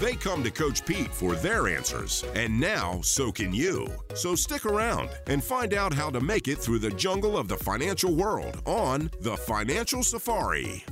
They come to Coach Pete for their answers, and now so can you. So stick around and find out how to make it through the jungle of the financial world on The Financial Safari.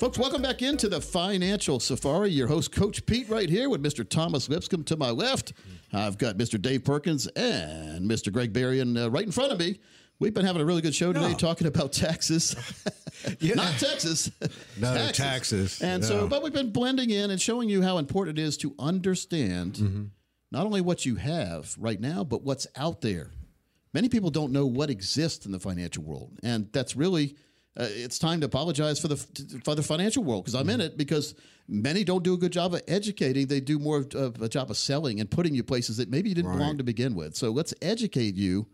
Folks, welcome back into the Financial Safari. Your host, Coach Pete, right here with Mr. Thomas Lipscomb to my left. I've got Mr. Dave Perkins and Mr. Greg Berrien uh, right in front of me. We've been having a really good show today Yeah. talking about taxes. Not Texas. No, taxes. And so, but we've been blending in and showing you how important it is to understand Mm-hmm. not only what you have right now, but what's out there. Many people don't know what exists in the financial world, and that's really. Uh, it's time to apologize for the for the financial world because I'm in it because many don't do a good job of educating. They do more of a job of selling and putting you places that maybe you didn't belong to begin with. So let's educate you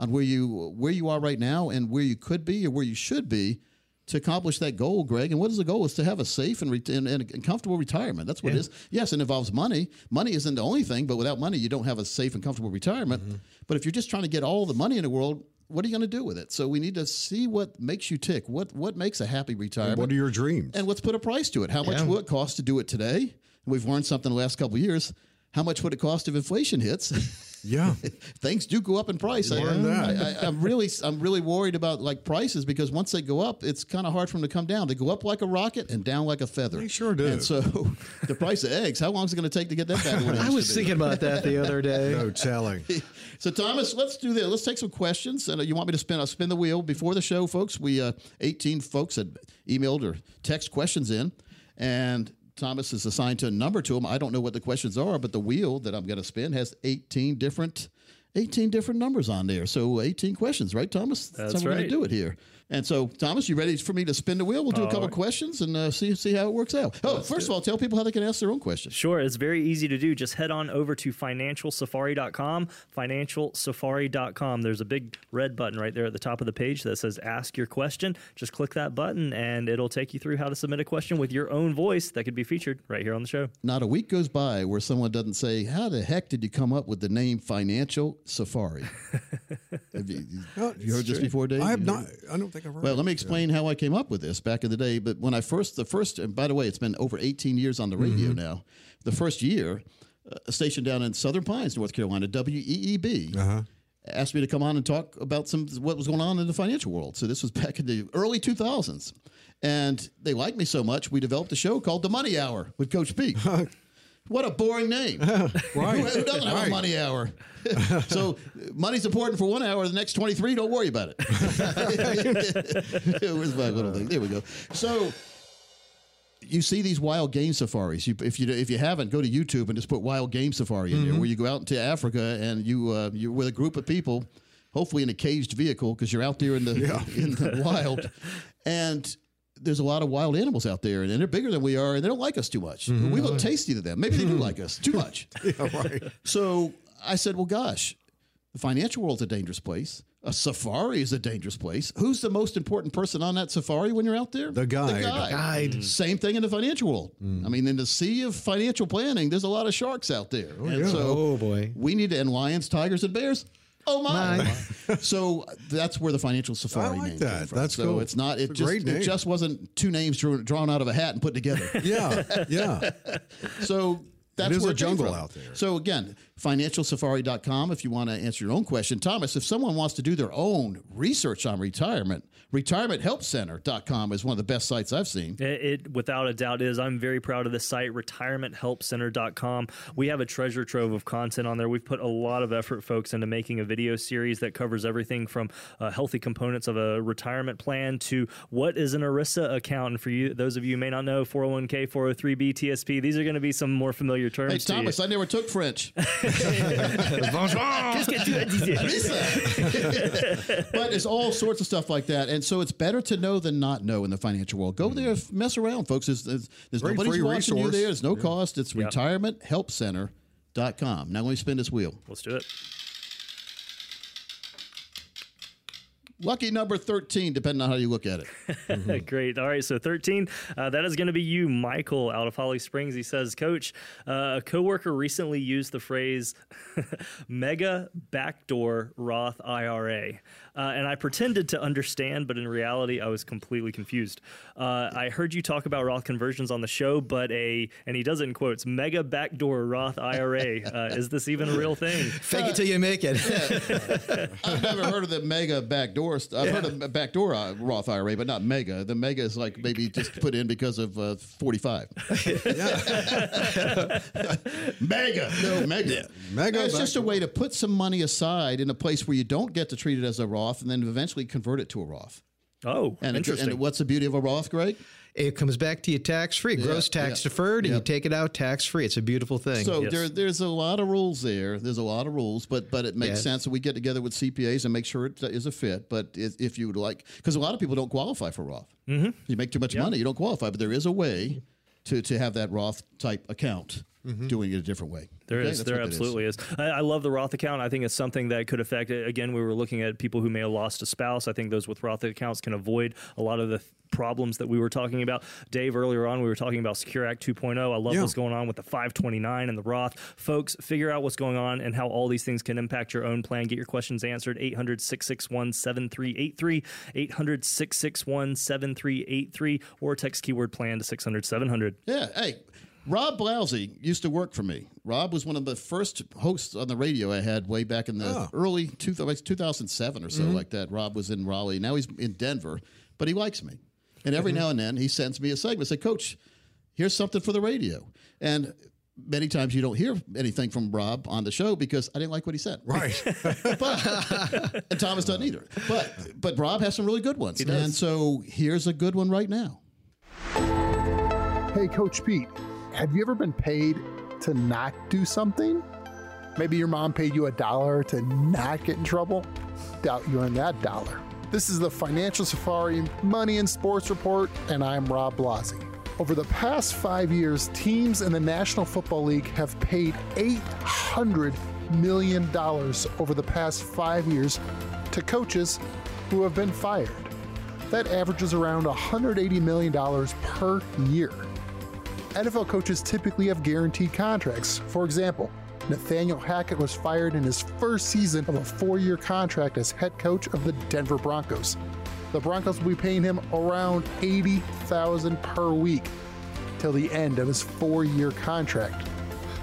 on where you where you are right now and where you could be or where you should be to accomplish that goal, Greg. And what is the goal? Is to have a safe and, re- and, and comfortable retirement. That's what it is. Yes, it involves money. Money isn't the only thing, but without money, you don't have a safe and comfortable retirement. Mm-hmm. But if you're just trying to get all the money in the world, what are you going to do with it? So we need to see what makes you tick. What what makes a happy retirement? What are your dreams? and let's put a price to it. How much Yeah. will it cost to do it today? We've learned something the last couple of years. How much would it cost if inflation hits? yeah. Things do go up in price. I, Learn that. I, I, I'm really, I'm really worried about like prices because once they go up, it's kind of hard for them to come down. They go up like a rocket and down like a feather. They sure do. And so, the price of eggs. How long is it going to take to get that back? I was to be? thinking about that the other day. No telling. So Thomas, let's do this. Let's take some questions. And uh, you want me to spin? I'll spin the wheel before the show, folks. We uh, 18 folks had emailed or text questions in, and Thomas is assigned to a number to them. I don't know what the questions are, but the wheel that I'm going to spin has 18 different. 18 different numbers on there. So 18 questions, right, Thomas? That's how we're going right. to do it here. And so, Thomas, you ready for me to spin the wheel? We'll do a couple right. questions and uh, see see how it works out. Oh, first of all, tell people how they can ask their own questions. Sure, it's very easy to do. Just head on over to financialsafari.com, financialsafari.com. There's a big red button right there at the top of the page that says ask your question. Just click that button and it'll take you through how to submit a question with your own voice that could be featured right here on the show. Not a week goes by where someone doesn't say, "How the heck did you come up with the name Financial Safari?" have you, have you heard this before, Dave? I have You not. I don't think I've heard. Well, let me explain how I came up with this back in the day. But when I first, the first, and by the way, it's been over 18 years on the radio Mm-hmm. now. The first year, uh, a station down in Southern Pines, North Carolina, WEEB, Uh-huh. asked me to come on and talk about some what was going on in the financial world. So this was back in the early 2000s, and they liked me so much, we developed a show called The Money Hour with Coach Pete. What a boring name. Right. Who, who doesn't have a money hour? so money's important for one hour. The next 23, don't worry about it. Where's my little thing? There we go. So you see these wild game safaris. You, if you if you haven't, go to YouTube and just put wild game safari in there, where you go out into Africa and you uh, you're with a group of people, hopefully in a caged vehicle because you're out there in the in the wild, and there's a lot of wild animals out there, and they're bigger than we are, and they don't like us too much. Mm-hmm. We look tasty to them. Maybe they do mm-hmm. like us too much. yeah, right. So I said, well, gosh, the financial world's a dangerous place. A safari is a dangerous place. Who's the most important person on that safari when you're out there? The guide. The guide. Guide. Mm. Same thing in the financial world. Mm. I mean, in the sea of financial planning, there's a lot of sharks out there. and yeah. so Oh, boy. we need to, and lions, tigers, and bears. Oh, oh my! so that's where the financial safari like name that. came from. That's so cool. it's not. It It's just it just wasn't two names drawn, drawn out of a hat and put together. Yeah. Yeah. So that's is where a jungle out there. So again, financialsafari.com if you want to answer your own question. Thomas, if someone wants to do their own research on retirement, retirementhelpcenter.com is one of the best sites I've seen. It, it without a doubt is. I'm very proud of this site, retirementhelpcenter.com. We have a treasure trove of content on there. We've put a lot of effort, folks, into making a video series that covers everything from uh, healthy components of a retirement plan to what is an ERISA account. And for you, those of you who may not know, 401k, 403b, TSP, these are going to be some more familiar terms Hey, to you. Thomas, I never took French. Qu'est-ce que tu as dit? Ah, but it's all sorts of stuff like that, and so it's better to know than not know in the financial world. Go there, hmm. mess around, folks. There's, there's, there's Great nobody's free watching you resource. there. There's no cost. It's retirementhelpcenter.com. Now let me spin this wheel. Let's do it. Lucky number 13, depending on how you look at it. Great. All right. So 13, uh, that is going to be you, Michael, out of Holly Springs. He says, Coach, uh, a coworker recently used the phrase mega backdoor Roth IRA. Uh, and I pretended to understand, but in reality, I was completely confused. Uh, I heard you talk about Roth conversions on the show, but a, and he does it in quotes, mega backdoor Roth IRA. Uh, is this even a real thing? Fake it till you make it. I've never heard of the mega backdoor. St- I've heard of a backdoor uh, Roth IRA, but not mega. The mega is like maybe just put in because of uh, 45. mega. No, mega. Mega It's just a way to put some money aside in a place where you don't get to treat it as a Roth and then eventually convert it to a Roth. Oh, And, it- interesting. and what's the beauty of a Roth, Greg? it comes back to you tax free, gross tax yeah. deferred, and Yeah. you take it out tax free. It's a beautiful thing. So Yes. there, there's a lot of rules there. There's a lot of rules, but but it makes Yeah. sense that we get together with CPAs and make sure it is a fit. But if, if you would like, because a lot of people don't qualify for Roth. Mm-hmm. You make too much money, you don't qualify. But there is a way to to have that Roth type account, doing it a different way. There Okay? is, there that is. absolutely is. I, I love the Roth account. I think it's something that could affect. Again, we were looking at people who may have lost a spouse. I think those with Roth accounts can avoid a lot of the th- problems that we were talking about. Dave, earlier on, we were talking about Secure Act 2.0. I love Yeah. what's going on with the 529 and the Roth. Folks, figure out what's going on and how all these things can impact your own plan. Get your questions answered. 800 661 7383. 800 661 7383. Or text keyword plan to 600 700. Yeah. Hey, Rob Blousy used to work for me. Rob was one of the first hosts on the radio I had way back in the Oh. early two, like 2007 or so, mm-hmm. like that. Rob was in Raleigh. Now he's in Denver, but he likes me. And every mm-hmm. now and then he sends me a segment. Say, Coach, here's something for the radio. And many times you don't hear anything from Rob on the show because I didn't like what he said. Right. But and Thomas doesn't either. But but Rob has some really good ones. And so here's a good one right now. Hey, Coach Pete, have you ever been paid to not do something? Maybe your mom paid you a dollar to not get in trouble? Doubt you earned that dollar. This is the Financial Safari Money and Sports Report, and I'm Rob Blasi. Over the past five years, teams in the National Football League have paid $800 million over the past five years to coaches who have been fired. That averages around $180 million per year. NFL coaches typically have guaranteed contracts. For example, Nathaniel Hackett was fired in his first season of a four year contract as head coach of the Denver Broncos. The Broncos will be paying him around 80,000 per week till the end of his four year contract.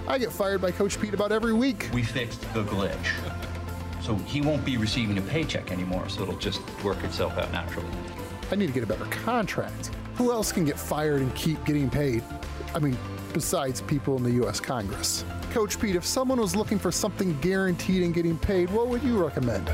I get fired by Coach Pete about every week. we fixed the glitch. So he won't be receiving a paycheck anymore, so it'll just work itself out naturally. I need to get a better contract. Who else can get fired and keep getting paid? I mean, besides people in the U.S. Congress. Coach Pete, if someone was looking for something guaranteed and getting paid, what would you recommend?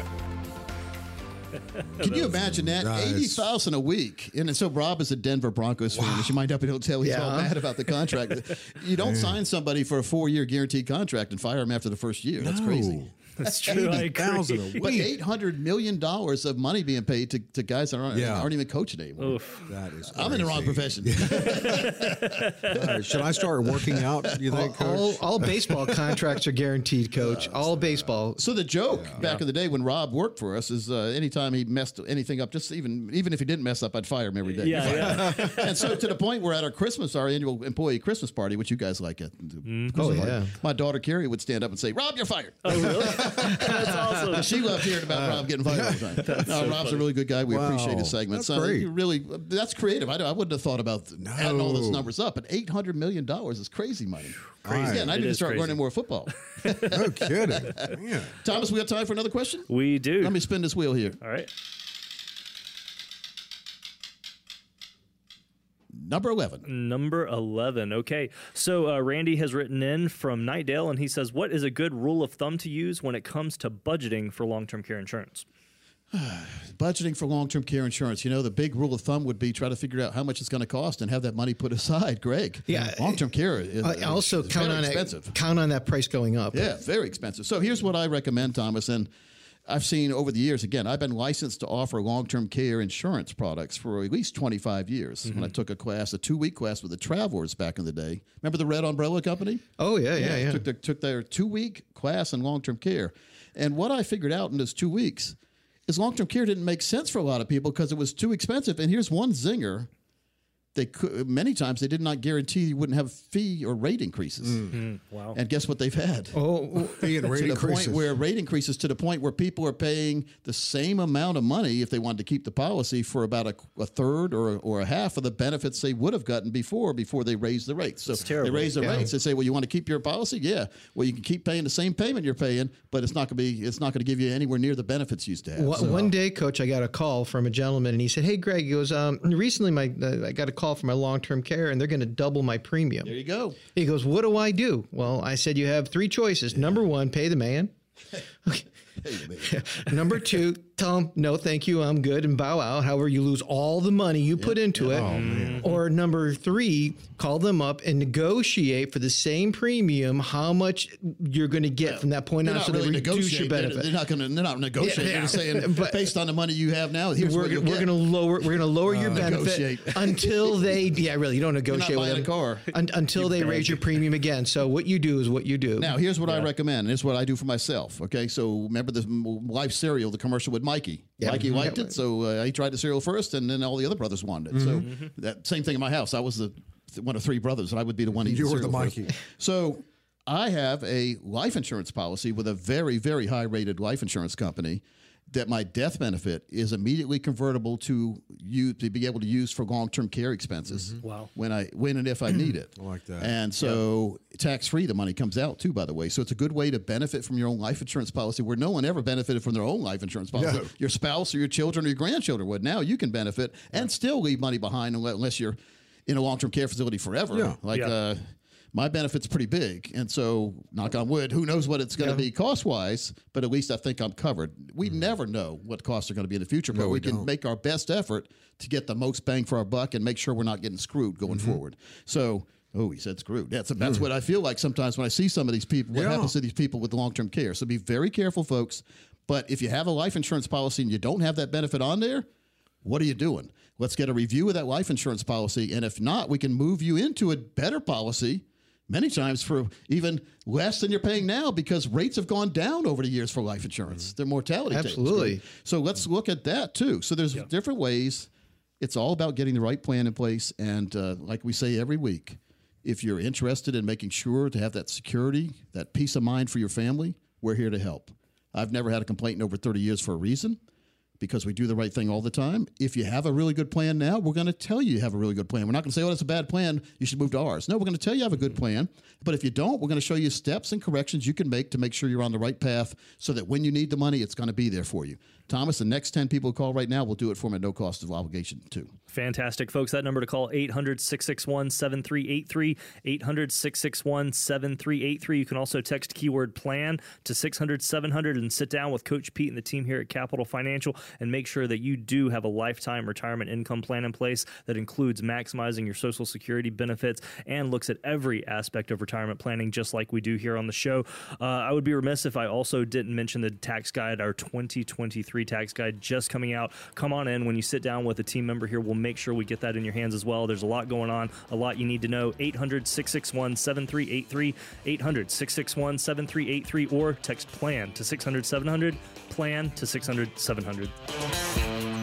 Can you imagine that? Nice. Eighty thousand a week, and so Rob is a Denver Broncos fan. As you might up in a hotel, he's all mad about the contract. you don't sign somebody for a four-year guaranteed contract and fire him after the first year. That's crazy. That's true. 80,000 a But week. eight hundred million dollars of money being paid to, to guys that aren't, Yeah. aren't even coaching anymore. That is. I'm in the wrong profession. All right, should I start working out? You think, Coach? all, all baseball contracts are guaranteed, coach. All baseball. So the joke back in the day when Rob worked for us is uh, anytime he messed anything up, just even even if he didn't mess up, I'd fire him every day. Yeah, yeah. and so to the point where at our Christmas, our annual employee Christmas party, which you guys like it. Mm-hmm. Oh, yeah. my daughter Carrie would stand up and say, "Rob, you're fired." Oh, really? That's awesome. she loved hearing about Rob getting fired all the time. No, Rob's a really good guy. We Wow. appreciate his segments. That's so great. you really, that's creative. I, I wouldn't have thought about adding all those numbers up. But eight hundred million dollars is crazy money. Crazy. Yeah, and I It need to start crazy. learning more football. No kidding. Man. Thomas, we got time for another question? We do. Let me spin this wheel here. All right. Number eleven. Number 11. Okay. So uh, Randy has written in from Knightdale and he says, What is a good rule of thumb to use when it comes to budgeting for long term care insurance? budgeting for long-term care insurance. You know, the big rule of thumb would be try to figure out how much it's going to cost and have that money put aside. Greg, Yeah. long-term care. Is, I also is count very on expensive. it. Count on that price going up. Yeah, very expensive. So here's what I recommend, Thomas, and I've seen over the years. Again, I've been licensed to offer long-term care insurance products for at least 25 years. When I mm-hmm. took a class, a two-week class with the Travelers back in the day. Remember the Red Umbrella Company? Oh yeah, yeah, yeah. Took their, took their two week class in long term care. And what I figured out in those two weeks is long term care didn't make sense for a lot of people because it was too expensive. And here's one zinger. They could, many times they did not guarantee you wouldn't have fee or rate increases. Wow. And guess what they've had? Oh, Fee and rate to the increases. point where rate increases to the point where people are paying the same amount of money if they wanted to keep the policy for about a, a third or, or a half of the benefits they would have gotten before before they raised the rates. So terrible. they raise the Yeah. rates. They say, "Well, you want to keep your policy? Yeah. Well, you can keep paying the same payment you're paying, but it's not going to be it's not going to give you anywhere near the benefits you used to have." One- So- One day, coach, I got a call from a gentleman, and he said, "Hey, Greg, he goes, um, recently my uh, I got a call from my long term care, and they're going to double my premium." there you go. He goes, "What do I do?" Well, I said, "You have three choices. Number one, pay the man. Okay. Number two, tell them, no, thank you, I'm good, and bow out. However, you lose all the money you put into it. Oh, mm-hmm. Or number three, call them up and negotiate for the same premium how much you're going to get from that point They're on, so really they reduce your negotiating. They're, benefit. they're not going to. They're not negotiating. Yeah, yeah. They're saying But- based on the money you have now, here's we're what we're going to lower we're going to lower your uh, benefit until they yeah really you don't negotiate with buying a car. Un- until they raise your premium again. So what you do is what you do. Now, here's what I recommend. and Here's what I do for myself. Okay, so remember the life cereal, the commercial with Mikey. Yeah. Mikey liked Yeah. it, so uh, he tried the cereal first, and then all the other brothers wanted it. So Mm-hmm. that same thing in my house. I was the one of three brothers, and I would be the one eating You were the cereal first. Mikey. So I have a life insurance policy with a very, very high rated life insurance company. That my death benefit is immediately convertible to you to be able to use for long term care expenses. Wow. When I when and if I need it. I like that. And so tax free, the money comes out too, by the way. So it's a good way to benefit from your own life insurance policy where no one ever benefited from their own life insurance policy. No. Your spouse or your children or your grandchildren would. Now you can benefit and still leave money behind unless you're in a long term care facility forever. Yeah. Like, Yeah. uh, my benefit's pretty big. And so, knock on wood, who knows what it's going to be cost wise, but at least I think I'm covered. We never know what costs are going to be in the future, but. No, we, we can make our best effort to get the most bang for our buck and make sure we're not getting screwed going Mm-hmm. forward. So, oh, he said screwed. That's, that's what I feel like sometimes when I see some of these people, what Mm. Yeah. happens to these people with long term care. So be very careful, folks. But if you have a life insurance policy and you don't have that benefit on there, what are you doing? Let's get a review of that life insurance policy. And if not, we can move you into a better policy many times for even less than you're paying now because rates have gone down over the years for life insurance. Their mortality. Absolutely. So let's look at that too. So there's different ways. It's all about getting the right plan in place. And uh, like we say every week, if you're interested in making sure to have that security, that peace of mind for your family, we're here to help. I've never had a complaint in over 30 years for a reason because we do the right thing all the time. If you have a really good plan now, we're going to tell you you have a really good plan. We're not going to say, oh, that's a bad plan. You should move to ours. No, we're going to tell you you have a good plan. But if you don't, we're going to show you steps and corrections you can make to make sure you're on the right path so that when you need the money, it's going to be there for you. Thomas, the next 10 people who call right now will do it for them at no cost of obligation, too. Fantastic, folks. That number to call 800 661 7383. 800 661 7383. You can also text keyword plan to 600 700 and sit down with Coach Pete and the team here at Capital Financial and make sure that you do have a lifetime retirement income plan in place that includes maximizing your Social Security benefits and looks at every aspect of retirement planning, just like we do here on the show. Uh, I would be remiss if I also didn't mention the tax guide, our 2023 tax guide just coming out. Come on in when you sit down with a team member here. We'll make sure we get that in your hands as well. There's a lot going on, a lot you need to know. 800 661 7383, 800 661 7383, or text plan to 600 700, plan to 600 700. P Radio.